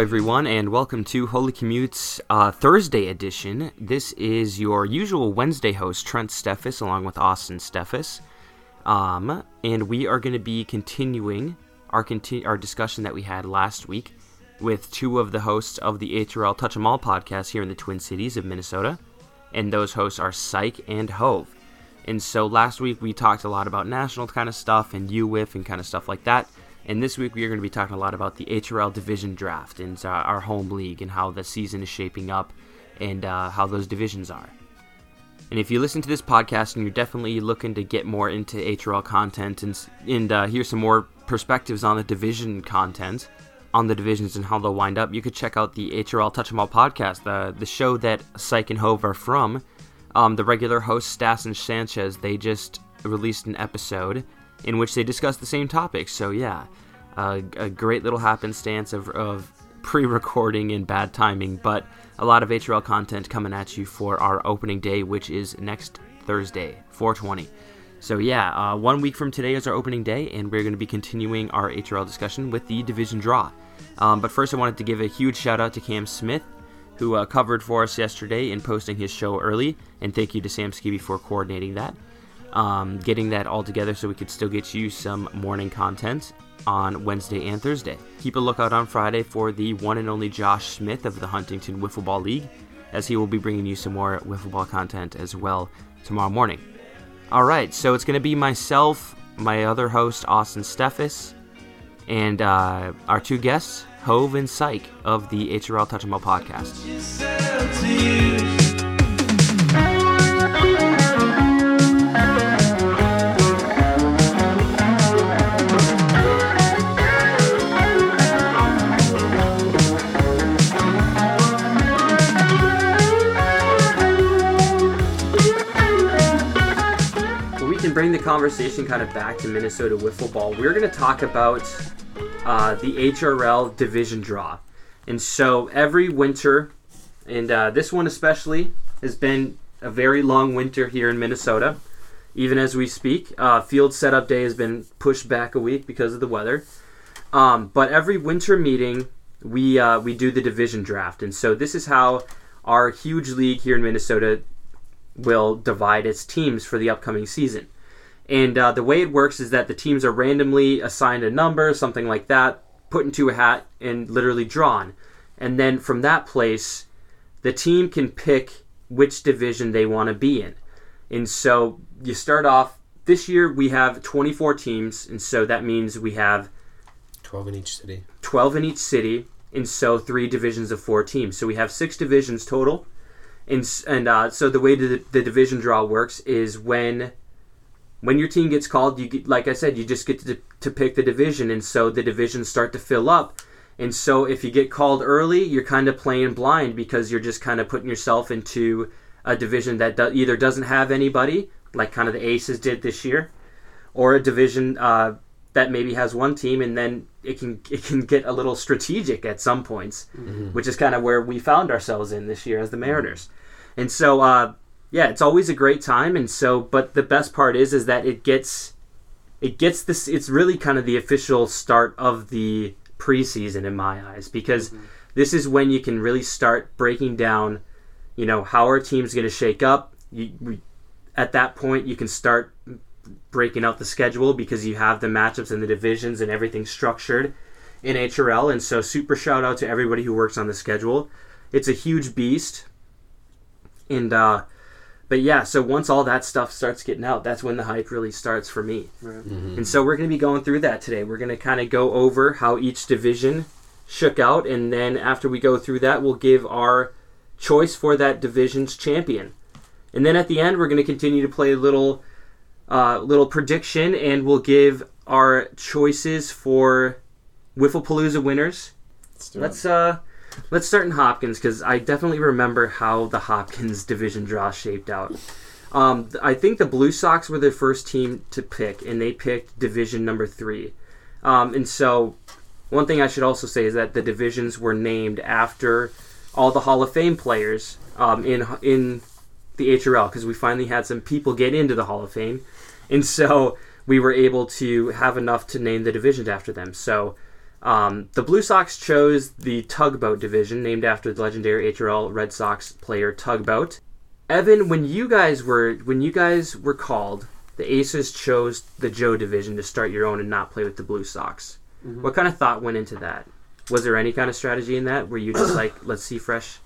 Everyone, and welcome to Holey Commutes uh, Thursday edition. This is your usual Wednesday host, Trent Steffes, along with Auston Steffes. Um, and we are going to be continuing our conti- our discussion that we had last week with two of the hosts of the HRL Touch 'em All podcast here in the Twin Cities of Minnesota. And those hosts are Psych and HOV. And so last week we talked a lot about national kind of stuff and UWIF and kind of stuff like that. And this week we are going to be talking a lot about the HRL division draft and uh, our home league and how the season is shaping up and uh, how those divisions are. And if you listen to this podcast and you're definitely looking to get more into HRL content and, and uh, hear some more perspectives on the division content, on the divisions and how they'll wind up, you could check out the HRL Touch 'em All podcast, the, the show that Psych and HOV are from. Um, the regular hosts, Stas and Sanchez, they just released an episode in which they discuss the same topics. So, yeah, a great little happenstance of, of pre recording and bad timing, but a lot of HRL content coming at you for our opening day, which is next Thursday, 420. So, yeah, uh, one week from today is our opening day, and we're going to be continuing our HRL discussion with the division draw. Um, but first, I wanted to give a huge shout out to Cam Smith, who uh, covered for us yesterday in posting his show early. And thank you to Sam Skibby for coordinating that, um, getting that all together so we could still get you some morning content on Wednesday and Thursday. Keep a lookout on Friday for the one and only Josh Smith of the Huntington Wiffle Ball League, as he will be bringing you some more wiffle ball content as well tomorrow morning. All right, so it's going to be myself, my other host Auston Steffes, and uh, our two guests, HOV and Psych of the HRL Touch 'em All podcast. Can bring the conversation kind of back to Minnesota wiffle ball. We're going to talk about uh, the HRL division draw, and so every winter, and uh, this one especially has been a very long winter here in Minnesota. Even as we speak, uh, field setup day has been pushed back a week because of the weather. Um, but every winter meeting, we uh, we do the division draft, and so this is how our huge league here in Minnesota will divide its teams for the upcoming season. And uh, the way it works is that the teams are randomly assigned a number, something like that, put into a hat, and literally drawn. And then from that place, the team can pick which division they want to be in. And so you start off, this year we have 24 teams, and so that means we have 12 in each city. 12 in each city, and so three divisions of four teams. So we have six divisions total. And, and uh, so the way the, the division draw works is when when your team gets called, you get, like I said, you just get to, to pick the division, and so the divisions start to fill up. And so if you get called early, you're kind of playing blind because you're just kind of putting yourself into a division that do, either doesn't have anybody, like kind of the Aces did this year, or a division uh, that maybe has one team, and then it can it can get a little strategic at some points, which is kind of where we found ourselves in this year as the Mariners. And so, uh, yeah, it's always a great time. And so, but the best part is, is that it gets, it gets this. It's really kind of the official start of the preseason in my eyes because this is when you can really start breaking down, you know, how our team's going to shake up. You, we, at that point, you can start breaking out the schedule because you have the matchups and the divisions and everything structured in HRL. And so, super shout out to everybody who works on the schedule. It's a huge beast. And, uh, but yeah, so once all that stuff starts getting out, that's when the hype really starts for me. And so we're going to be going through that today. We're going to kind of go over how each division shook out, and then after we go through that, we'll give our choice for that division's champion. And then at the end, we're going to continue to play a little, uh, little prediction, and we'll give our choices for Wifflepalooza winners. Let's do it. Let's uh, let's start in Hopkins because I definitely remember how the Hopkins division draw shaped out. Um, I think the Blue Sox were the first team to pick, and they picked division number three. Um, and so, one thing I should also say is that the divisions were named after all the Hall of Fame players um, in in the HRL because we finally had some people get into the Hall of Fame, and so we were able to have enough to name the divisions after them. So Um, the Blue Sox chose the Tugboat division, named after the legendary HRL Red Sox player Tugboat. Evan, when you guys were when you guys were called, the Aces chose the Joe division to start your own and not play with the Blue Sox. Mm-hmm. What kind of thought went into that? Was there any kind of strategy in that? Were you just like, let's see fresh?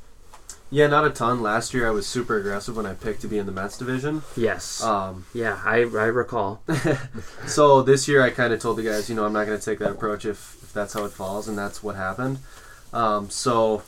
Yeah, not a ton. Last year I was super aggressive when I picked to be in the Mets division. Yes. Um, yeah, I, I recall. so this year I kind of told the guys, you know, I'm not going to take that approach if, if that's how it falls, and that's what happened. Um, so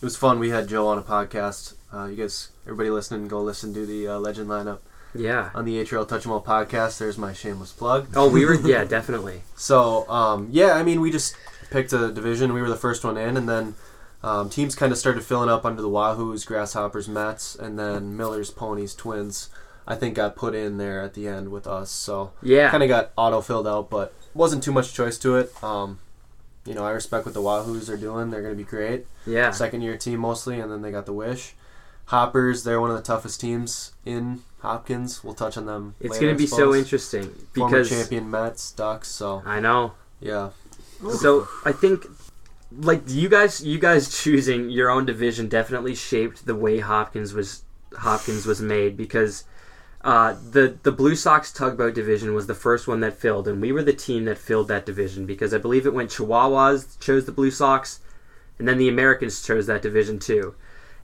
it was fun. We had Joe on a podcast. Uh, you guys, everybody listening, go listen to the uh, Legend lineup Yeah. on the HRL Touch 'Em All podcast. There's my shameless plug. Oh, we were yeah, definitely. So um, yeah, I mean, we just picked a division. We were the first one in, and then um, teams kind of started filling up under the Wahoos, Grasshoppers, Mets, and then Millers, Ponies, Twins. I think got put in there at the end with us. So Yeah. kind of got auto filled out, but wasn't too much choice to it. Um, you know, I respect what the Wahoos are doing. They're going to be great. yeah. Second year team mostly, and then they got the Wish. Hoppers, they're one of the toughest teams in Hopkins. We'll touch on them. It's going to be so interesting Former because champion Mets, Ducks. So I know. yeah, So I think like you guys you guys choosing your own division definitely shaped the way Hopkins was Hopkins was made because uh, the the Blue Sox tugboat division was the first one that filled, and we were the team that filled that division because I believe it went Chihuahuas chose the Blue Sox, and then the Americans chose that division too.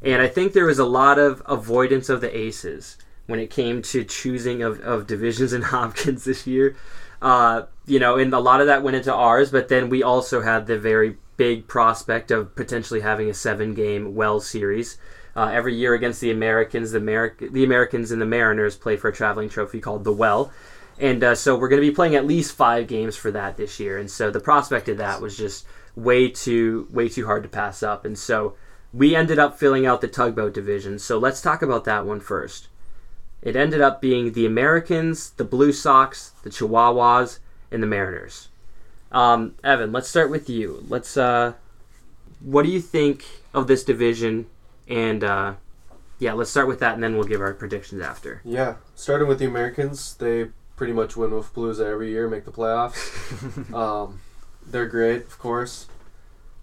And I think there was a lot of avoidance of the aces when it came to choosing of, of divisions in Hopkins this year. Uh, you know, and a lot of that went into ours, but then we also had the very big prospect of potentially having a seven game well series. Uh, every year against the Americans, the, Ameri- the Americans and the Mariners play for a traveling trophy called the Well. And uh, so we're going to be playing at least five games for that this year. And so the prospect of that was just way too way too hard to pass up. And so we ended up filling out the tugboat division. So let's talk about that one first. It ended up being the Americans, the Blue Sox, the Chihuahuas, and the Mariners. Um, Evan, let's start with you. Let's. Uh, what do you think of this division? And uh, yeah, let's start with that, and then we'll give our predictions after. yeah. Starting with the Americans, they pretty much win with Blues every year, make the playoffs. um, they're great, of course.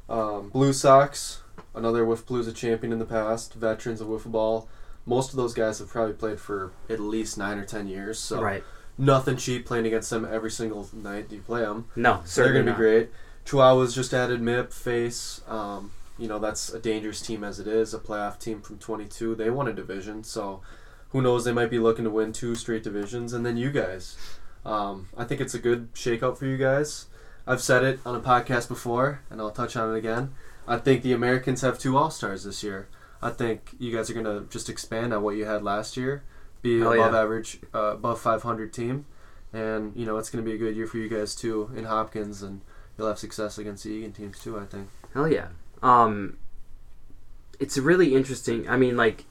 Um, Blue Sox, another Wiffle Palooza champion in the past, veterans of wiffle ball. Most of those guys have probably played for at least nine or ten years, so right? nothing cheap playing against them every single night Do you play them. No, So they're going to be great. Chihuahuas just added MIP, Face. Um, you know, that's a dangerous team as it is, a playoff team from 22. They won a division, so who knows? They might be looking to win two straight divisions. And then you guys. Um, I think it's a good shakeout for you guys. I've said it on a podcast before, and I'll touch on it again. I think the Americans have two All Stars this year. I think you guys are going to just expand on what you had last year, be Hell above yeah. average, uh, above 500 team, and you know it's going to be a good year for you guys too in Hopkins, and you'll have success against the Egan teams too. I think. Hell yeah. Um, it's really interesting. I mean, like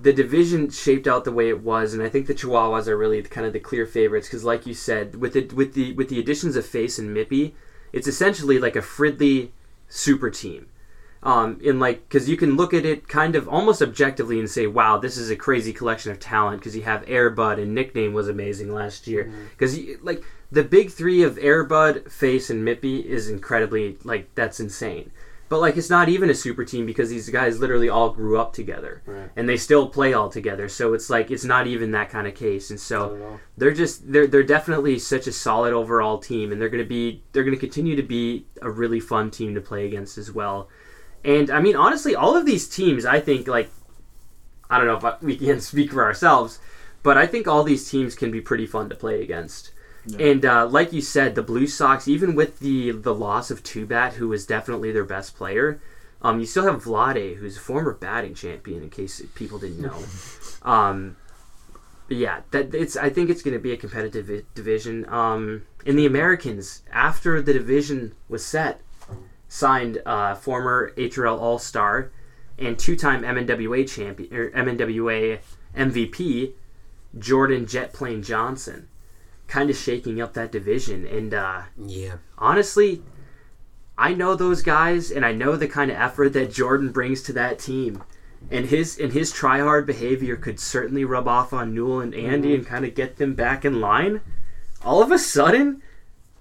the division shaped out the way it was, and I think the Chihuahuas are really kind of the clear favorites because, like you said, with the with the with the additions of Face and Mippy, it's essentially like a Fridley super team. Um, in like because you can look at it kind of almost objectively and say, wow, this is a crazy collection of talent because you have Airbud and nickname was amazing last year because like the big three of Airbud, Face, and Mippy is incredibly like that's insane. But like it's not even a super team because these guys literally all grew up together Right. and they still play all together. So it's like it's not even that kind of case. And so they're just they're they're definitely such a solid overall team, and they're going to be they're going to continue to be a really fun team to play against as well. And I mean, honestly, all of these teams, I think like I don't know if I- we can speak for ourselves, but I think all these teams can be pretty fun to play against. And uh, like you said, the Blue Sox, even with the the loss of Tugboat, who was definitely their best player, um, you still have Vlade, who's a former batting champion. In case people didn't know, um, yeah, that it's. I think it's going to be a competitive division. Um, in the Americans, after the division was set, signed uh, former HRL All Star and two-time MNWA champion or MNWA MVP Jordan Jet Plane Johnson, kind of shaking up that division. And uh, Yeah. honestly, I know those guys, and I know the kind of effort that Jordan brings to that team. And his and his try hard behavior could certainly rub off on Newell and Andy and kind of get them back in line. All of a sudden,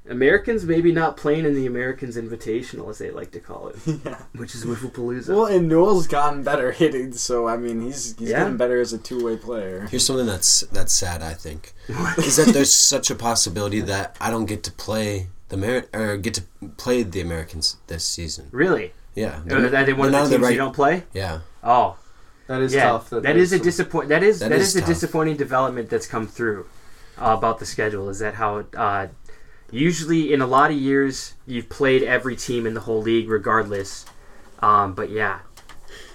Americans maybe not playing in the Americans Invitational, as they like to call it, yeah. which is Wifflepalooza. Well, and Newell's gotten better hitting, so I mean, he's he's Yeah. getting better as a two way player. Here's something that's that's sad. I think is that there's such a possibility that I don't get to play the Mer- or get to play the Americans this season. really? Yeah, Are they one of the of teams right- you don't play? Yeah, Oh, That is yeah. tough. that there's is a some- disappoint. That is That that is is, a tough. disappointing development that's come through uh, about the schedule. Is that how? It, uh, usually, in a lot of years, you've played every team in the whole league, regardless. Um, but yeah,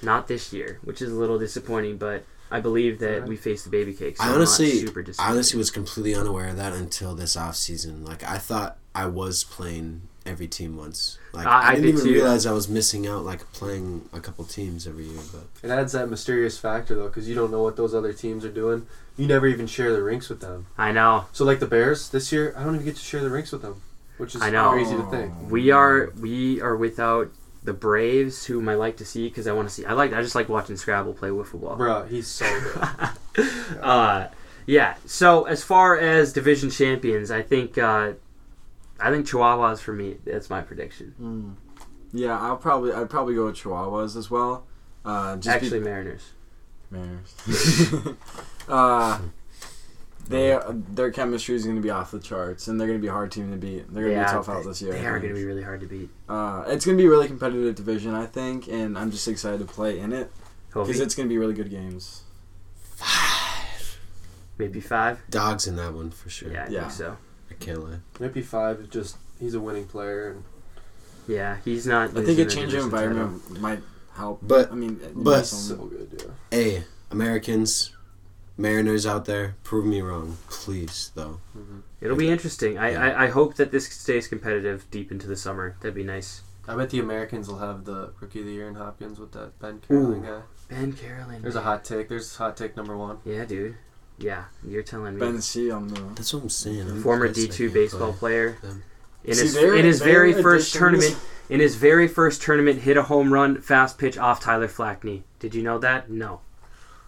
not this year, which is a little disappointing. But I believe that we face the baby cakes. So I I'm honestly, not super I honestly was completely unaware of that until this off season. Like I thought I was playing every team once. Like I- I, I didn't did even too. realize I was missing out like playing a couple teams every year. But It adds that mysterious factor though, because you don't know what those other teams are doing. You never even share the rinks with them. I know. So like the Bears this year, I don't even get to share the rinks with them, which is I know. crazy to think. We are we are without the Braves, whom I like to see because I want to see. I like. I just like watching Scrabble play wiffle ball. Bro, he's so good. Uh, yeah. So as far as division champions, I think uh, I think Chihuahuas for me. That's my prediction. Mm. Yeah, I'll probably I'd probably go with Chihuahuas as well. Uh, just Actually, be- Mariners. Mariners. uh, they their chemistry is going to be off the charts, and they're going to be a hard team to beat. They're going to Yeah, be tough out this year. They are going to be really hard to beat. Uh, it's going to be a really competitive division, I think, and I'm just excited to play in it because it's going to be really good games. Five, maybe five. dogs in that one for sure. Yeah, I Yeah. think so. I can't lie. Might be five. It's just he's a winning player, and Yeah, he's not. I think a change of division title. environment might help. But- I mean, but- might so good. Yeah. Hey, Americans, Mariners out there, prove me wrong, please. Though mm-hmm. It'll be interesting. I, Yeah. I, I hope that this stays competitive deep into the summer. That'd be nice. I bet the Americans will have the rookie of the year in Hopkins with that Ben Carolyn guy. Ben Carolyn. There's a hot take. There's hot take number one. Yeah, dude. Yeah, you're telling me. Ben C on the. that's what I'm saying. I'm former D2 baseball play. player. them. In See, his their- in his their very first additions- tournament, in his very first tournament, hit a home run, fast pitch off Tyler Flackney. Did you know that? No.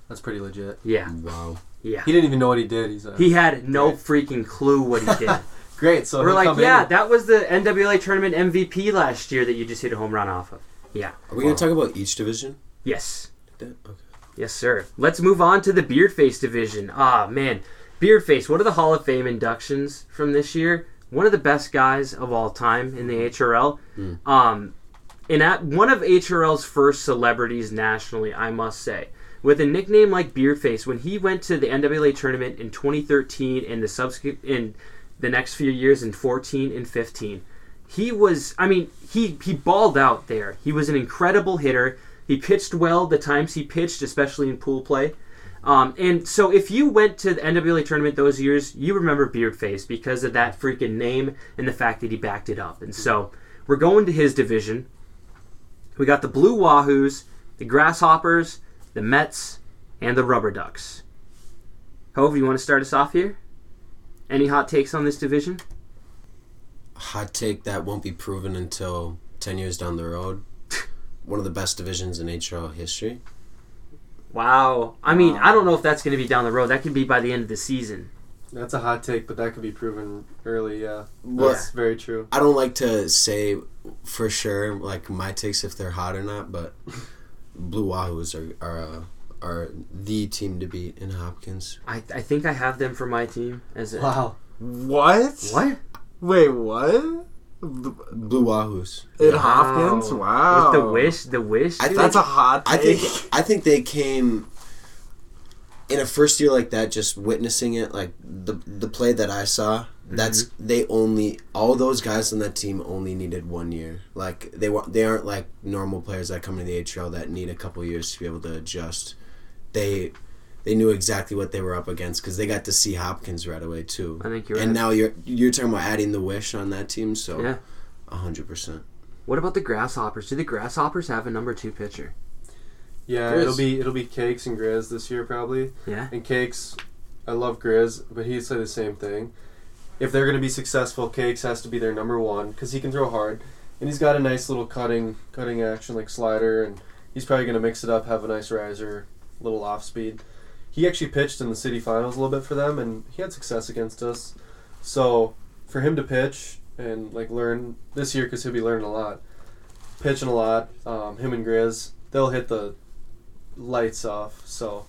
That's pretty legit. Yeah, Wow. yeah. He didn't even know what he did. He's a, He had no Great. freaking clue what he did. great. So We're like, yeah, in. that was the NWA tournament MVP last year that you just hit a home run off of. Yeah. Are we gonna talk about each division? Yes. That- Okay. Yes, sir. Let's move on to the Beardface division. Ah, man. Beardface, one of the Hall of Fame inductions from this year. One of the best guys of all time in the HRL. Mm. Um, and at one of HRL's first celebrities nationally, I must say. With a nickname like Beardface, when he went to the NWA tournament in 2013 and the subsequent in the next few years in 14 and 15, he was I mean, he he balled out there. He was an incredible hitter. He pitched well the times he pitched, especially in pool play. Um, and so if you went to the NWA tournament those years, you remember Beardface because of that freaking name and the fact that he backed it up. And so we're going to his division. We got the Blue Wahoos, the Grasshoppers, the Mets, and the Rubber Ducks. HOV, you want to start us off here? Any hot takes on this division? Hot take that won't be proven until ten years down the road. One of the best divisions in HRL history. Wow. I mean, I don't know if that's going to be down the road. That could be by the end of the season. That's a hot take, but that could be proven early. Yeah, Well, that's very true. I don't like to say for sure like my takes if they're hot or not, but Blue Wahoos are are uh, are the team to beat in Hopkins. I, I think I have them for my team as a Wow. What? what Wait, what? Blue Wahoos. In Wow. Hopkins? Wow. with the wish the wish. I dude? That's a hot I think I think they came in a first year like that, just witnessing it, like the the play that I saw. Mm-hmm. That's they only all those guys on that team only needed one year. Like they were they aren't like normal players that come into the HL that need a couple years to be able to adjust. They they knew exactly what they were up against because they got to see Hopkins right away too. I think you're and right. now you're you're talking about adding the wish on that team, so Yeah. hundred percent. What about the Grasshoppers? Do the Grasshoppers have a number two pitcher? Yeah, Grizz. it'll be it'll be Cakes and Grizz this year probably. Yeah. And Cakes, I love Grizz, but he'd say the same thing. If they're going to be successful, Cakes has to be their number one because he can throw hard, and he's got a nice little cutting cutting action like slider, and he's probably going to mix it up, have a nice riser, little off speed. He actually pitched in the city finals a little bit for them, and he had success against us. So for him to pitch, and like learn this year because he'll be learning a lot, pitching a lot. Um, him and Grizz, they'll hit the lights off. So,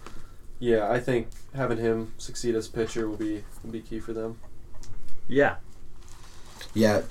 yeah, I think having him succeed as pitcher will be will be key for them. Yeah. Yeah,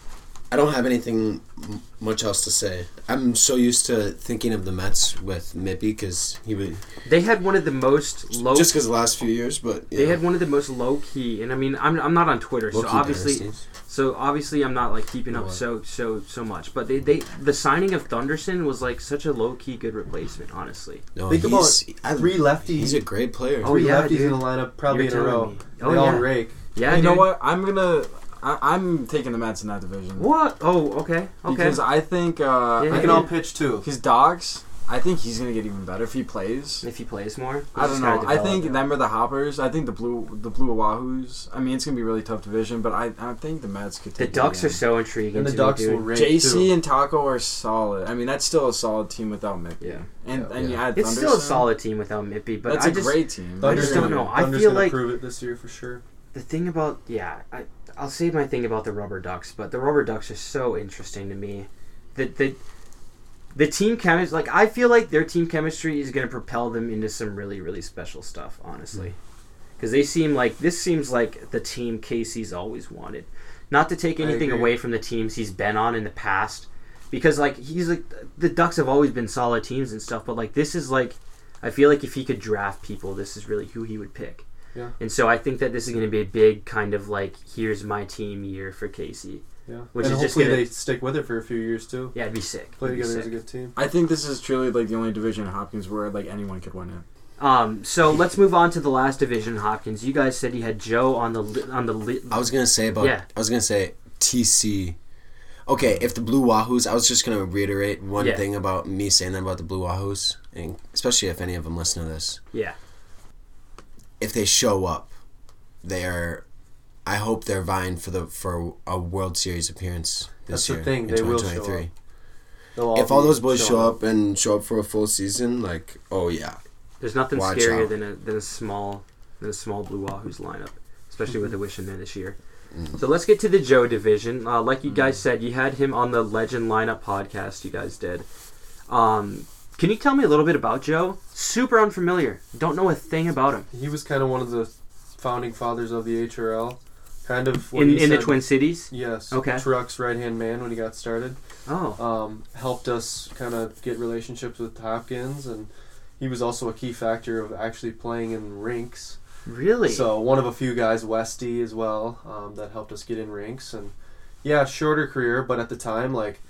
I don't have anything m- much else to say. I'm so used to thinking of the Mets with Mippy because he would They had one of the most low. just because the last few years, but yeah. they had one of the most low key, and I mean, I'm, I'm not on Twitter, so Low-key obviously, dynasties. so obviously, I'm not like keeping up What? so so so much. But they, they the signing of Thunderson was like such a low key good replacement, honestly. No, Think he's, about I, three lefties. He's a great player. Oh, Three yeah, lefties dude. in the lineup, probably You're in a row. me. Oh, they Oh, all yeah. rake. Yeah, you know what? I'm gonna. I, I'm taking the Mets in that division. What? Oh, okay, okay. Because I think uh, Yeah, I can yeah. all pitch too. his dogs. I think he's gonna get even better if he plays. if he plays more, I don't know. I think them are the Hoppers. I think the blue the blue Wahoos. I mean, it's gonna be a really tough division, but I, I think the Mets could take the. Ducks it are so intriguing. And the Ducks will dude. rake JC too. and Taco are solid. I mean, that's still a solid team without Mippy. Yeah. And Yeah. and you add It's still a solid team without Mippy, but That's I a just great team. I just don't gonna- know. I feel like- prove it this year for sure. the thing about yeah, I I'll say my thing about the rubber ducks, but the rubber ducks are so interesting to me. The the the team chemistry, like I feel like their team chemistry is going to propel them into some really really special stuff, honestly. Hmm. Because they seem like this seems like the team Casey's always wanted. Not to take anything away from the teams he's been on in the past, because like he's like the Ducks have always been solid teams and stuff, but like this is like I feel like if he could draft people, this is really who he would pick. Yeah. And so I think that this is going to be a big kind of like here's my team year for Casey. Yeah. Which and is just hopefully gonna- they stick with it for a few years too. Yeah, it'd be sick. Play It'd be together as a good team. I think this is truly like the only division in Hopkins where like anyone could win it. Um, so let's move on to the last division, Hopkins. You guys said you had Joe on the li- on the li- I was gonna say about. Yeah. I was gonna say TC. Okay, if the Blue Wahoos, I was just gonna reiterate one Yeah. thing about me saying that about the Blue Wahoos, and especially if any of them listen to this. yeah. If they show up, they are. I hope they're vying for the for a World Series appearance this That's the year. thing, in they will show 2023. up. All If all those boys show up and show up for a full season, like oh yeah, There's nothing Watch scarier out. than a than a small than a small Blue Wahoos lineup, especially with the wish in there this year. Mm. So let's get to the Joe division. Uh, like you guys said, you had him on the Legend Lineup podcast. You guys did. Um, can you tell me a little bit about Joe? Super unfamiliar. Don't know a thing about him. He was kind of one of the founding fathers of the HRL. Kind of In in the Twin Cities. Yes. Okay. Truck's right hand man when he got started. Oh, Um, helped us kind of get relationships with Hopkins, and he was also a key factor of actually playing in rinks. really? So one of a few guys, Westy as well, um, that helped us get in rinks. And yeah, shorter career, but at the time, like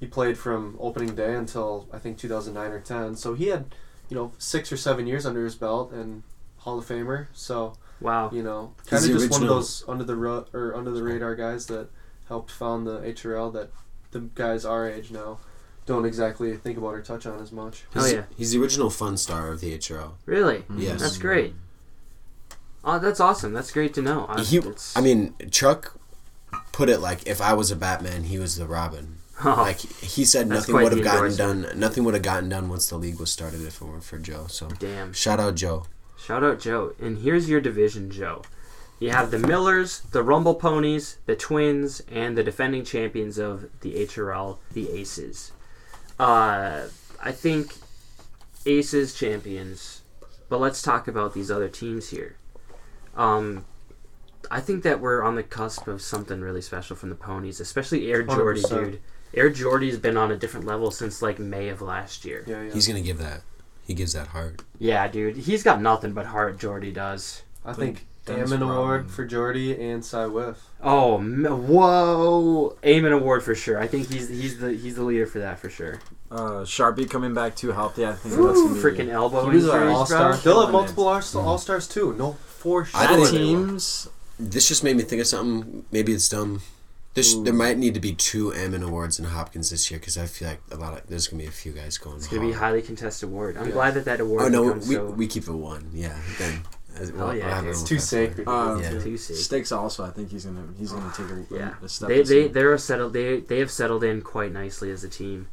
he played from opening day until I think 2009 or 10. So he had, you know, six or seven years under his belt and Hall of Famer. So wow. you know, kind of the just one of those under the ru- or under the radar guys that helped found the HRL that the guys our age now don't exactly think about or touch on as much. Oh, he's, yeah. he's the original fun star of the HRL. Really? Mm-hmm. Yes. That's great. Oh, that's awesome. That's great to know. I, He, I mean, Chuck put it like if I was a Batman, he was the Robin. Oh, Like he said, nothing would have gotten done. Nothing would have gotten done once the league was started if it weren't for Joe. So damn. shout out Joe. Shout out Joe. And here's your division, Joe. You have the Millers, the Rumble Ponies, the Twins, and the defending champions of the HRL, the Aces. Uh, I think Aces champions, but let's talk about these other teams here. Um, I think that we're on the cusp of something really special from the Ponies, especially Air Jordy, 100%. dude. Air Jordy's been on a different level since like May of last year. Yeah, yeah. He's gonna give that. He gives that heart. Yeah, dude. He's got nothing but heart, Jordy does. I think Dennis Ammon Award for Jordy and Cy Whiff. Oh, m- whoa! Ammon Award for sure. I think he's he's the he's the leader for that for sure. Uh, Sharpie coming back too healthy. I think that's Ooh, gonna be freaking elbow He was an injuries, All bro. star. They'll have multiple All Stars too. No, for sure. I That think- they will. teams. This just made me think of something. Maybe it's dumb. This, Ooh. there might need to be two Ammon Awards in Hopkins this year because I feel like a lot of there's gonna be a few guys going. It's gonna be a highly contested award. I'm Yeah. glad that that award. Oh no, we, so we keep it one. Yeah, then. As- Hell yeah, have dude. It's too the sacred. Uh, Yeah. too sick. Sticks also. I think he's gonna he's gonna take a, Yeah. a step. They they they're settled. They they have settled in quite nicely as a team,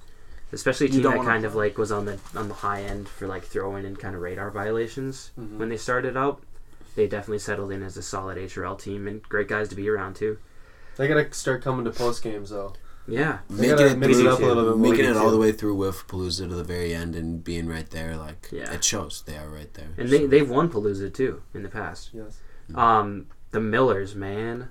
especially a team that wanna kind of like was on the on the high end for like throwing in kind of radar violations Mhm. when they started out. They definitely settled in as a solid HRL team and great guys to be around too. They gotta start coming to post games though. Yeah. They making gotta it, mix it up a little bit making it all the way through with Palooza to the very end and being right there, like Yeah. it shows they are right there. And they, they've won Palooza too in the past. Yes. Um, the Millers, man.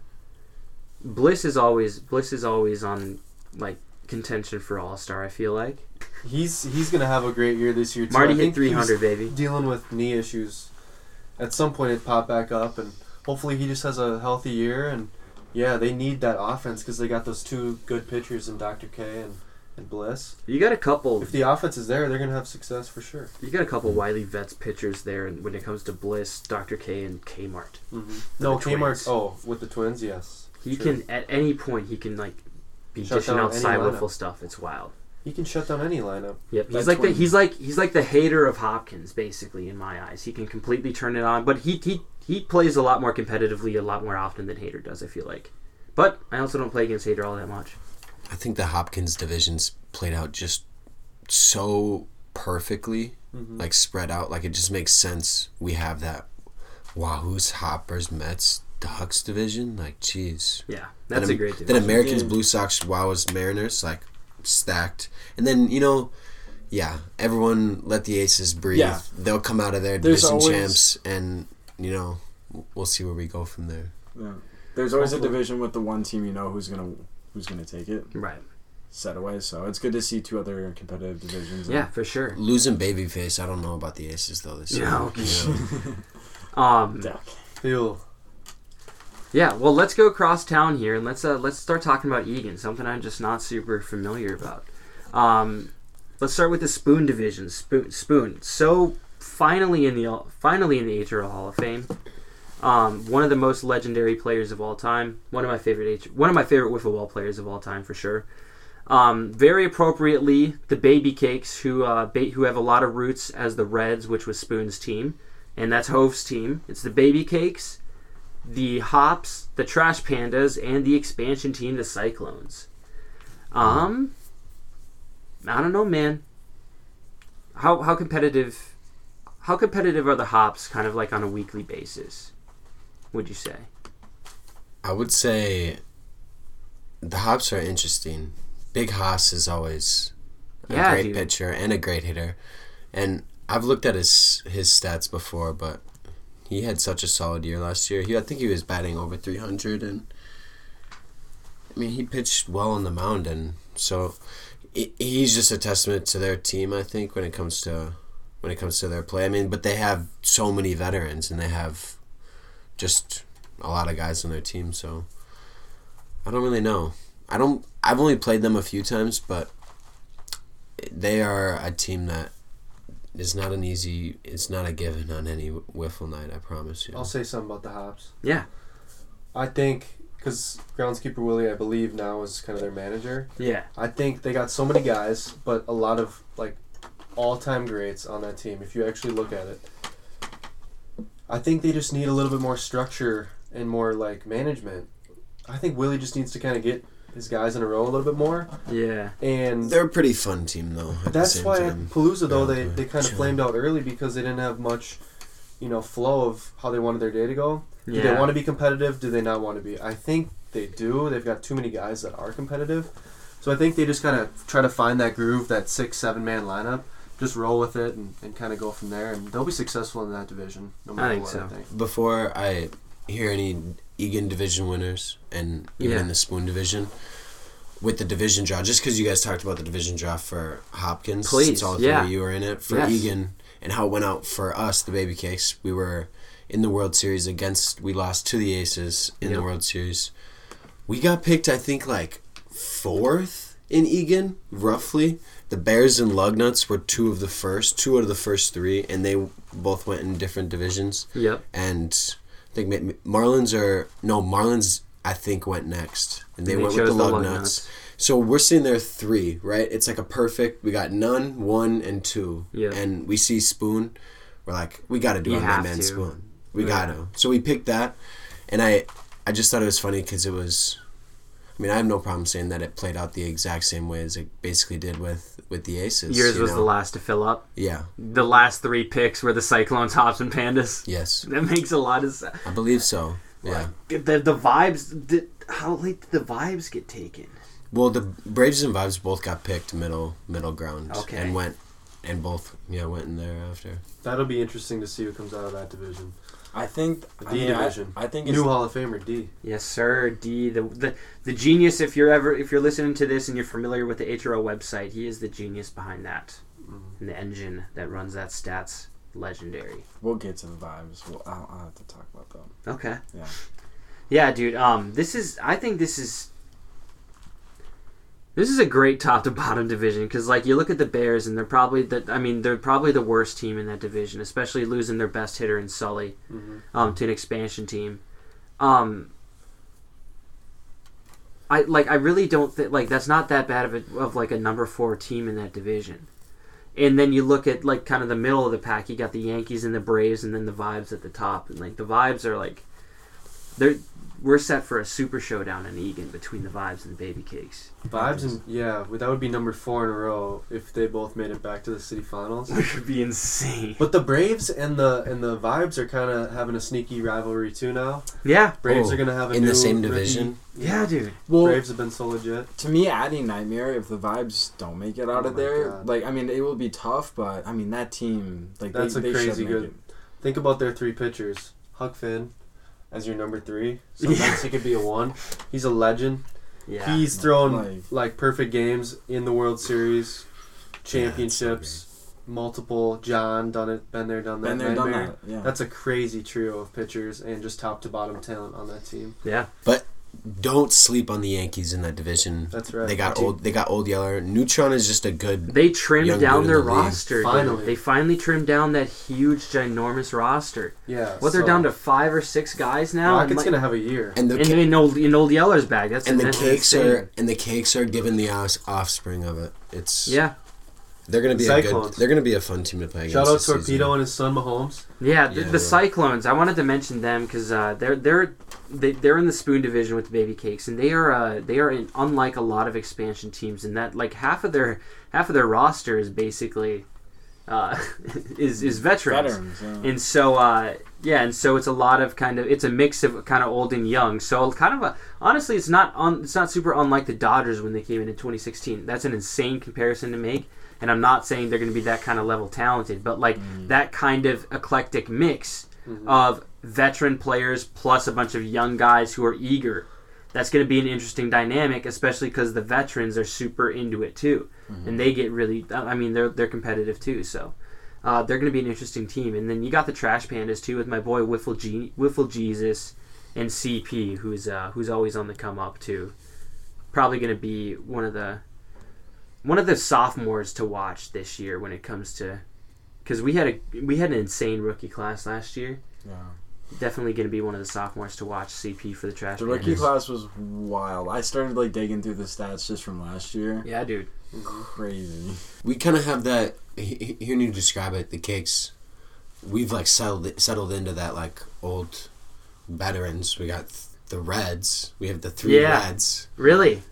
Bliss is always Bliss is always on like contention for All Star. I feel like He's he's gonna have a great year this year too. Marty I hit think three baby. Dealing with knee issues. At some point, it popped back up, and hopefully he just has a healthy year. And yeah, they need that offense because they got those two good pitchers in Dr. K and, and Bliss. You got a couple. If the offense is there, they're gonna have success for sure. You got a couple Wiley Vets pitchers there, and when it comes to Bliss, Dr. K, and Kmart, Mm-hmm. No, Kmart. Oh, with the Twins, yes. he True. can at any point he can like be Shut dishing out side lineup. stuff. It's wild. He can shut down any lineup. Yep, he's That like the, he's like he's like the hater of Hopkins, basically in my eyes. He can completely turn it on, but he he he plays a lot more competitively, a lot more often than Hater does. I feel like, but I also don't play against Hater all that much. I think the Hopkins divisions played out just so perfectly, Mhm. like spread out. Like it just makes sense. We have that Wahoo's, Hoppers, Mets, Ducks division. Like, jeez. Yeah, that's then, a great Then. Americans, Blue Sox, Wows, Mariners, like stacked. And then you know, yeah, everyone let the Aces breathe. Yeah. They'll come out of there There's division always- champs, and you know, we'll see where we go from there. Yeah. There's always a division with the one team you know who's gonna who's gonna take it right? set away. So it's good to see two other competitive divisions. Yeah, for sure. Losing Babyface, I don't know about the Aces though this year. Yeah, okay. You? Um, Yeah. Feel yeah. Well, let's go across town here and let's uh, let's start talking about Egan, something I'm just not super familiar about. Um, let's start with the Spoon division. Spoon, Spoon. So finally in the finally in the HRL Hall of Fame. Um, one of the most legendary players of all time. One of my favorite H- one of my favorite wiffle ball players of all time for sure. Um, very appropriately, the Baby Cakes, who uh, ba- who have a lot of roots as the Reds, which was Spoon's team, and that's HOV's team. It's the Baby Cakes, the Hops, the Trash Pandas, and the expansion team, the Cyclones. Um, I don't know, man. How how competitive? How competitive are the Hops? Kind of like on a weekly basis. Would you say? I would say the Hops are interesting. Big Haas is always a Yeah, great dude. pitcher and a great hitter. And I've looked at his his stats before, but he had such a solid year last year. He I think he was batting over 300 and I mean, he pitched well on the mound and so he- he's just a testament to their team, I think, when it comes to when it comes to their play. I mean, but they have so many veterans and they have just a lot of guys on their team, so I don't really know. I don't. I've only played them a few times, but they are a team that is not an easy. It's not a given on any wiffle night. I promise you. I'll say something about the Hops. Yeah. I think because groundskeeper Willie, I believe now is kind of their manager. Yeah. I think they got so many guys, but a lot of like all-time greats on that team. If you actually look at it, I think they just need a little bit more structure and more like management. I think Willie just needs to kind of get his guys in a row a little bit more, Yeah. and They're a pretty fun team, though. At the that's same why time. at Palooza though Yeah, they, they kind of Chill. flamed out early because they didn't have much, you know, flow of how they wanted their day to go. Do Yeah. they want to be competitive? Do they not want to be? I think they do. They've got too many guys that are competitive. So I think they just kind of try to find that groove, that six, seven man lineup, just roll with it and, and kind of go from there. And they'll be successful in that division, no matter think what. so. I think. Before I hear any Egan division winners, and even Yeah. in the Spoon division, with the division draw, just because you guys talked about the division draw for Hopkins, Please, since all three yeah. of you were in it for Yes. Egan, and how it went out for us, the Baby Cakes. We were in the World Series against. We lost to the Aces in Yep. the World Series. We got picked, I think, like fourth in Egan, roughly. The Bears and Lugnuts were two of the first, two out of the first three, and they both went in different divisions. Yep. And think Marlins are no Marlins. I think went next, and they, They went with the the Lugnuts. Lugnuts. So we're sitting there three, right? It's like a perfect. We got none, one, and two. Yeah. And we see Spoon. We're like, we got to do You our man. Spoon. We Yeah. got to. So we picked that, and I, I just thought it was funny because it was. I mean, I have no problem saying that it played out the exact same way as it basically did with with the Aces. Yours you was know? the last to fill up. Yeah. The last three picks were the Cyclones, Hops, and Pandas. Yes. That makes a lot of sense. I believe so. Yeah. The the vibes. The, how late did the vibes get taken? Well, the Braves and Vibes both got picked middle middle ground. Okay. And went, and both yeah went in there after. That'll be interesting to see who comes out of that division. I think The I D mean, division. I, think it's New Hall of Famer D. Yes, sir. D the, the the genius. If you're ever if you're listening to this and you're familiar with the HRO website, he is the genius behind that and the engine that runs that stats legendary. we'll get to the vibes. We'll, I'll, I'll have to talk about them. Okay. Yeah. Yeah, dude. Um, this is. I think this is. This is a great top to bottom division because, like, you look at the Bears and they're probably the. I mean, they're probably the worst team in that division, especially losing their best hitter in Sully, Mhm. um, to an expansion team. Um, I like. I really don't think like that's not that bad of a, of like a number four team in that division. And then you look at like kind of the middle of the pack. You got the Yankees and the Braves, and then the Vibes at the top. And like the Vibes are like, they're we're set for a super showdown in Egan between the Vibes and the Baby Cakes. Vibes and yeah, well, that would be number four in a row if they both made it back to the city finals. Which would be insane. But the Braves and the and the Vibes are kind of having a sneaky rivalry too now. Yeah. Braves Oh, are gonna have a in the new same rookie- division? Yeah, dude. Well, Braves have been so legit. to me, adding Nightmare, if the vibes don't make it out Oh of there, God. like I mean, it will be tough. But I mean, that team, like That's they, a they crazy make good- it. Think about their three pitchers. Huck Finn as your number three. Sometimes he could be a one. He's a legend. Yeah. He's thrown Like- like, perfect games in the World Series, championships, multiple. John done it, been there, done that. Been there, done that. Yeah. That's a crazy trio of pitchers and just top to bottom talent on that team. yeah. Don't sleep on the Yankees in that division. That's right. They got old. They got old Yeller. Neutron is just a good. They trimmed Young down dude their the roster. dude. Finally. They finally trimmed down that huge, ginormous roster. Yeah. What they're so- down to five or six guys now. Rockets like- gonna have a year. And the and, ca- and old and old Yeller's back. That's and the cakes insane. are and the cakes are giving the offspring of it. It's Yeah, They're gonna be a good. They're gonna be a fun team to play against. Shout out this Torpedo season. and his son Mahomes. yeah. The, Yeah, the yeah. Cyclones. I wanted to mention them because uh, they're they're they, they're in the spoon division with the Baby Cakes, and they are uh, they are in, unlike a lot of expansion teams in that like half of their half of their roster is basically uh, is is veterans. veterans. Yeah. And so, uh, yeah, and so it's a lot of kind of it's a mix of kind of old and young. So kind of a honestly, it's not on it's not super unlike the Dodgers when they came in in 2016. That's an insane comparison to make, and I'm not saying they're going to be that kind of level talented, but like that kind of eclectic mix of veteran players plus a bunch of young guys who are eager. That's going to be an interesting dynamic, especially because the veterans are super into it too, and they get really. I mean, they're they're competitive too. So. Uh, they're going to be an interesting team. And then you got the Trash Pandas too, with my boy Wiffle, G- Wiffle Jesus and CP, who's uh, who's always on the come up too. Probably going to be one of the one of the sophomores to watch this year when it comes to because we had a we had an insane rookie class last year. yeah. Definitely going to be one of the sophomores to watch CP for the Trash The rookie Pandas. class was wild. I started like digging through the stats just from last year. Yeah, dude. Crazy. We kind of have that. he- he- Hearing you describe it, the cakes. We've like settled settled into that like old veterans. We got th- the Reds. We have the three Yeah. Reds. Really?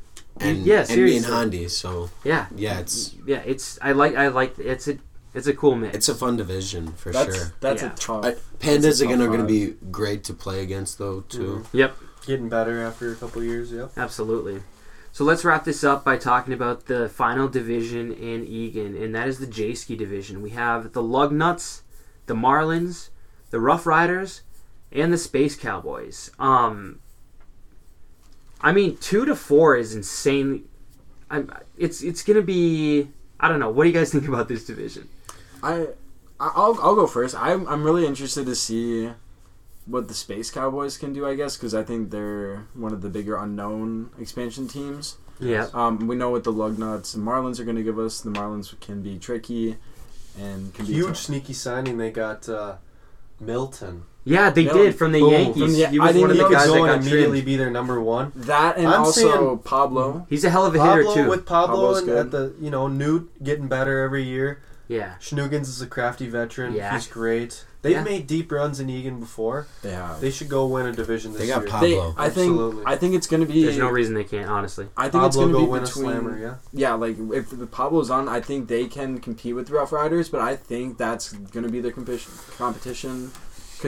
And Yeah, and me and seriously. Handy. So Yeah. yeah, it's Yeah. It's I like I like it's a it's a cool mix. it's a fun division for That's sure. that's Yeah. a tough. I, Pandas a again are going to be great to play against though too. yep. Getting better after a couple years. Yep. Absolutely. So let's wrap this up by talking about the final division in Egan, and that is the J-Ski division. We have the Lugnuts, the Marlins, the Rough Riders, and the Space Cowboys. Um, I mean, two to four is insane. I'm, it's it's gonna be. I don't know. What do you guys think about this division? I I- I'll I'll go first. I'm I'm really interested to see what the Space Cowboys can do. I guess because I think they're one of the bigger unknown expansion teams. Yeah. Um, we know what the Lugnuts and Marlins are going to give us. The Marlins can be tricky and can be Huge tough. sneaky signing. They got uh, Milton. Yeah, they Yeah, did from the boom, Yankees. from the- he I was didn't one of the guys that going got immediately trimmed. be their number one. That and I'm also seeing- Pablo. He's a hell of a hitter too. with Pablo Pablo's and good. at the you know Newt getting better every year. yeah. Schnugens is a crafty veteran. Yeah. He's great. They've Yeah. made deep runs in Egan before. They have. They should go win a division this They got year. Pablo. They, I think I think it's going to be. There's no reason they can't, honestly. I think it's going to be win between. a slammer. Yeah. Yeah, like if the Pablo's on, I think they can compete with the Rough Riders, but I think that's going to be their competition. Competition.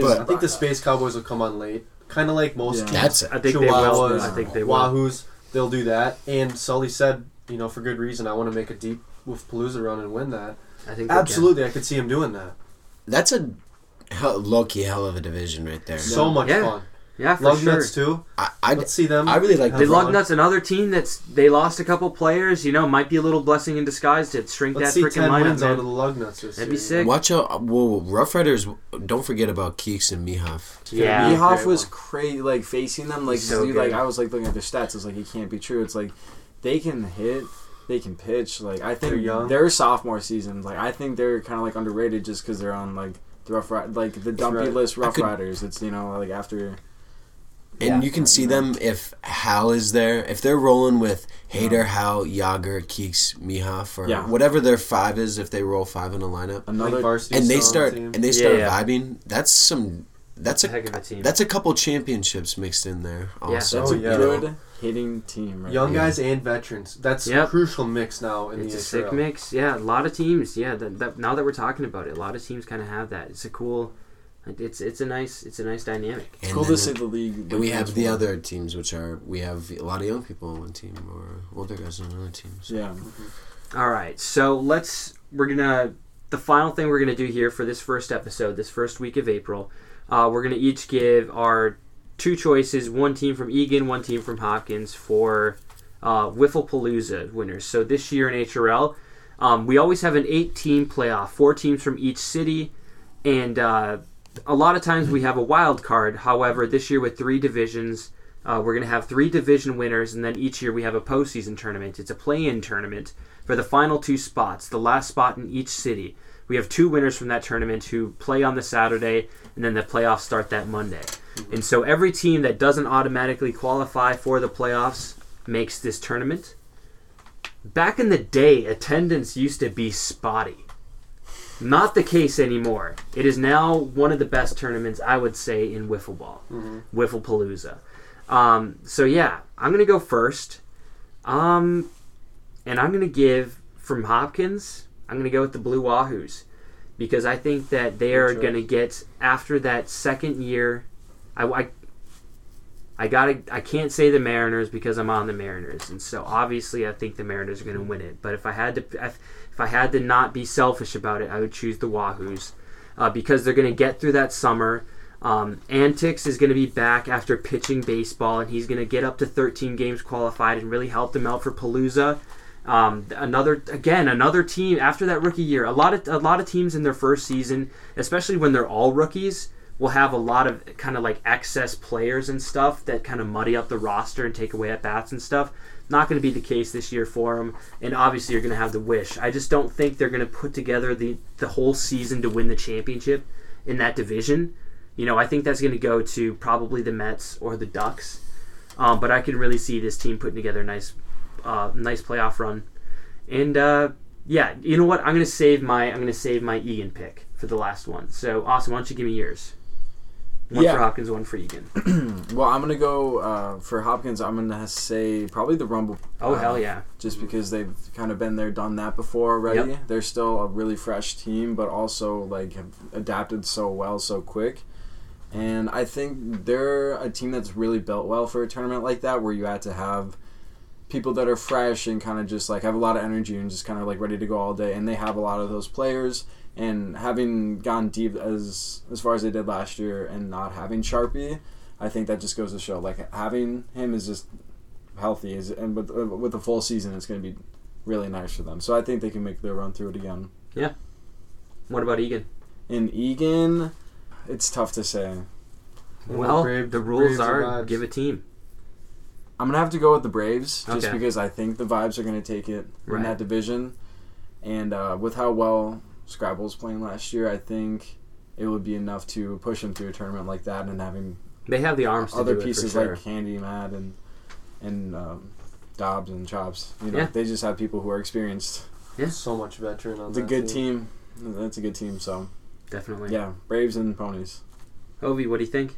'Cause But- I think the Space Cowboys will come on late. kind of like most Yeah. teams. That's I think they will. Chihuahuas, I think they will. Wahoos, they'll do that. And Sully said, you know, for good reason, I want to make a deep with Palooza run and win that. I think they can. Absolutely, I could see him doing that. That's a hell, low-key hell of a division right there. So much Yeah. fun. Yeah, for Lug sure. nuts too. I, I, Let's see them. I really like have The the. Lugnuts, another team that's they lost a couple players. You know, might be a little blessing in disguise to shrink Let's that see freaking ten lineup. wins out man. of the lug nuts this That'd be year. sick. Watch out! Well, Rough Riders. Don't forget about Keeks and Mihaf. Yeah. Yeah. Behoff was crazy, like facing them, like So dude, like. I was like looking at their stats. It's like it can't be true. It's like they can hit, they can pitch. Like I think They're young. their sophomore season, like I think they're kind of like underrated just because they're on like the rough Ri- like the dumpy right. list Rough could- Riders. It's you know like after. And Yeah, you can see them if Hal is there. If they're rolling with Hader, Hal, Yager, Keeks, Mihaf, or Yeah. whatever their five is, if they roll five in a lineup, Another Like varsity and they start team. and they start Yeah, yeah. vibing, that's some. That's a a heck of a team. that's a couple championships mixed in there. Yeah. Also, that's Oh, a yeah. good hitting team. Right young there. guys and veterans. That's Yep. a crucial mix now in it's the a sick mix. Yeah, a lot of teams. Yeah, that, that, now that we're talking about it, a lot of teams kind of have that. It's a cool. It's it's a nice it's a nice dynamic. and, cool to see the league. and we have the transform. other teams, which are we have a lot of young people on one team or older guys on another team. So. Yeah, All right, so let's we're gonna the final thing we're gonna do here for this first episode, this first week of April. Uh, we're gonna each give our two choices: one team from Egan, one team from Hopkins for uh, Wifflepalooza winners. So this year in HRL, um, we always have an eight-team playoff, four teams from each city, and uh, a lot of times we have a wild card. However, this year with three divisions. Uh, we're going to have three division winners, and then each year we have a postseason tournament. It's a play-in tournament for the final two spots, the last spot in each city. We have two winners from that tournament who play on the Saturday, and then the playoffs start that Monday. And so every team that doesn't automatically qualify for the playoffs makes this tournament. Back in the day, attendance used to be spotty. Not the case anymore. It is now one of the best tournaments, I would say, in wiffle ball, wiffle palooza. Um, so yeah, I'm gonna go first, um, and I'm gonna give from Hopkins. I'm gonna go with the Blue Wahoos because I think that they are gonna get after that second year. I, I, I gotta. I can't say the Mariners because I'm on the Mariners, and so obviously I think the Mariners are gonna win it. But if I had to, if, if I had to not be selfish about it, I would choose the Wahoos uh, because they're gonna get through that summer. Um, is going to be back after pitching baseball, and he's going to get up to 13 games qualified and really help them out for Palooza. Um, another again, another team after that rookie year. A lot of a lot of teams in their first season, especially when they're all rookies, will have a lot of kind of like excess players and stuff that kind of muddy up the roster and take away at bats and stuff. Not going to be the case this year for them, and obviously you're going to have the wish. I just don't think they're going to put together the the whole season to win the championship in that division. You know, I think that's going to go to probably the Mets or the Ducks. Um, but I can really see this team putting together a nice, uh, nice playoff run. And uh, yeah, you know what? I'm going to save my I'm going to save my Egan pick for the last one. So awesome. Why don't you give me yours? One Yeah. for Hopkins, one for Egan. well, I'm gonna go uh, for Hopkins. I'm gonna say probably the Rumble. Oh uh, hell yeah! just because they've kind of been there, done that before already. Yep. They're still a really fresh team, but also like have adapted so well, so quick. And I think they're a team that's really built well for a tournament like that, where you had to have people that are fresh and kind of just like have a lot of energy and just kind of like ready to go all day. And they have a lot of those players. And having gone deep as as far as they did last year, and not having Sharpie, I think that just goes to show like having him is just healthy is and with uh, with a full season it's going to be really nice for them. So I think they can make their run through it again. Yeah. What about Egan? In Egan, it's tough to say. Well, Brave- the rules Braves are give a team. I'm gonna have to go with the Braves just Okay. because I think the vibes are gonna take it Right. in that division, and uh, with how well Scrabble's playing last year, I think it would be enough to push him through a tournament like that and having They have the arms to other do it pieces for sure. like Candy, Mad, and and um, Dobbs and Chops. You know, Yeah. they just have people who are experienced. Yeah. So much veteran on It's a that good team. That's a good team. So Definitely. yeah, Braves and Ponies. Ovi, what do you think?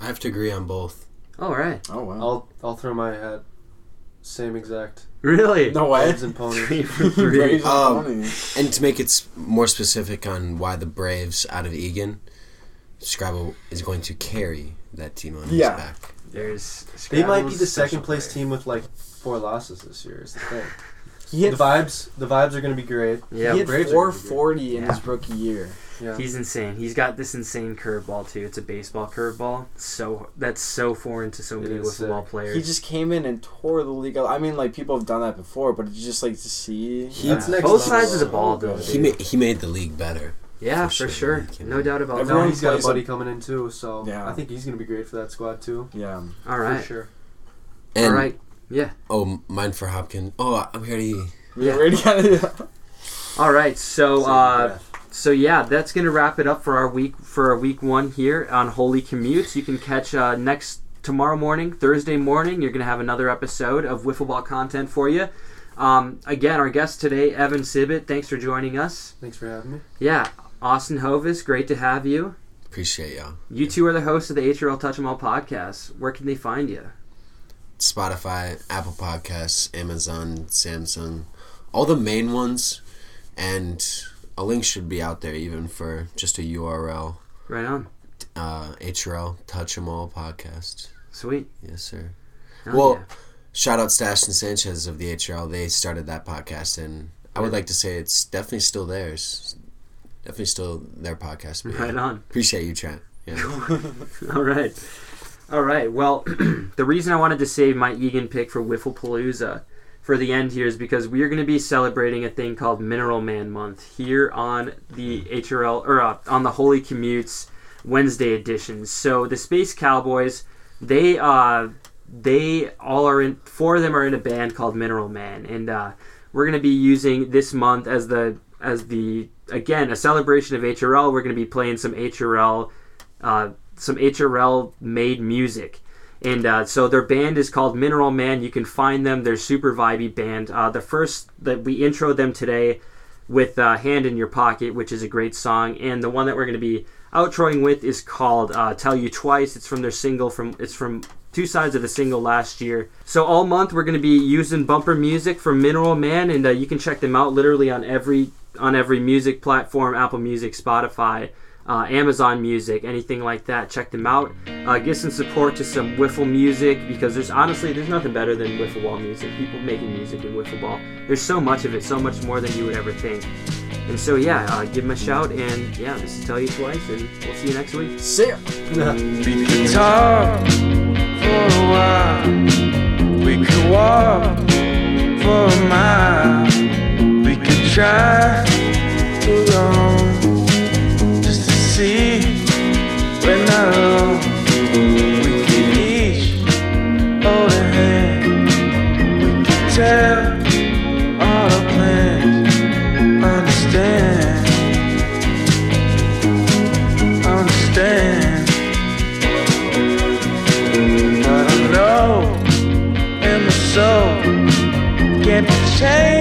I have to agree on both. All right. Oh wow. I'll I'll throw my hat. Same exact. Really? no way. Braves and ponies. Three for three. Braves and Um, Ponies. And to make it s- more specific on why the Braves out of Egan, Scrabble is going to carry that team on Yeah. his back. There's They might be Scrabble's the special second place player. team with like four losses this year. Is the thing. He hit, The vibes, the vibes are going to be great. Yeah, he hit Braves are gonna be 440 in Yeah. his rookie year. Yeah. He's insane. He's got this insane curveball too. It's a baseball curveball. So that's so foreign to so many is wiffle ball sick. players. He just came in and tore the league. I mean, like people have done that before, but it's just like to see. He- That's next Both level. sides of the ball, though. good. dude. He made he made the league better. yeah, for for, sure, sure. No doubt about Everyone that. he's got a plays a- buddy coming in too, so Yeah. I think he's going to be great for that squad too. Yeah. All right. For sure. And All right. Yeah. oh, mine for Hopkins. Oh, I'm already. Yeah. We already got it. All right. So uh breath. So yeah, that's gonna wrap it up for our week for our week one here on Holey Commutes. You can catch uh, next tomorrow morning, Thursday morning. You're gonna have another episode of Wiffle Ball content for you. Um, again, our guest today, Evan Sibbett. Thanks for joining us. Thanks for having me. Yeah, Austin Hovis, great to have you. Appreciate y'all. You two are the hosts of the HRL Touch 'em All podcast. Where can they find you? Spotify, Apple Podcasts, Amazon, Samsung, all the main ones, and a link should be out there even for just a URL. Right on. Uh, HRL Touch 'em All podcast. Sweet. Yes, sir. Well, yeah. Shout out Stash and Sanchez of the HRL. They started that podcast, and I would like to say it's definitely still theirs. Definitely still their podcast. yeah. right on. Appreciate you, Trent. Yeah. All right. All right. Well, the reason I wanted to save my Egan pick for Wifflepalooza for the end here is because we are going to be celebrating a thing called Mineral Man Month here on the HRL or uh, on the Holey Commutes Wednesday editions. So the Space Cowboys, they uh they all are in four of them are in a band called Mineral Man and uh we're going to be using this month as the as the again a celebration of HRL. We're going to be playing some HRL uh, some HRL made music. And uh, so their band is called Mineral Man. You can find them. They're super vibey band. Uh, the first that we intro them today with uh, "Hand in Your Pocket," which is a great song, and the one that we're going to be outroing with is called uh, "Tell You Twice." It's from their single from it's from two sides of the single last year. So all month we're going to be using bumper music from Mineral Man, and uh, you can check them out literally on every on every music platform: Apple Music, Spotify uh, Amazon Music, anything like that. Check them out. Uh, give some support to some wiffle music because there's honestly there's nothing better than wiffle ball music. People making music in wiffle ball. There's so much of it, so much more than you would ever think. And so yeah, uh, give them a shout. And yeah, this is tell you twice, and we'll see you next week. See ya. We could talk for a while. We could walk for a mile. We could drive in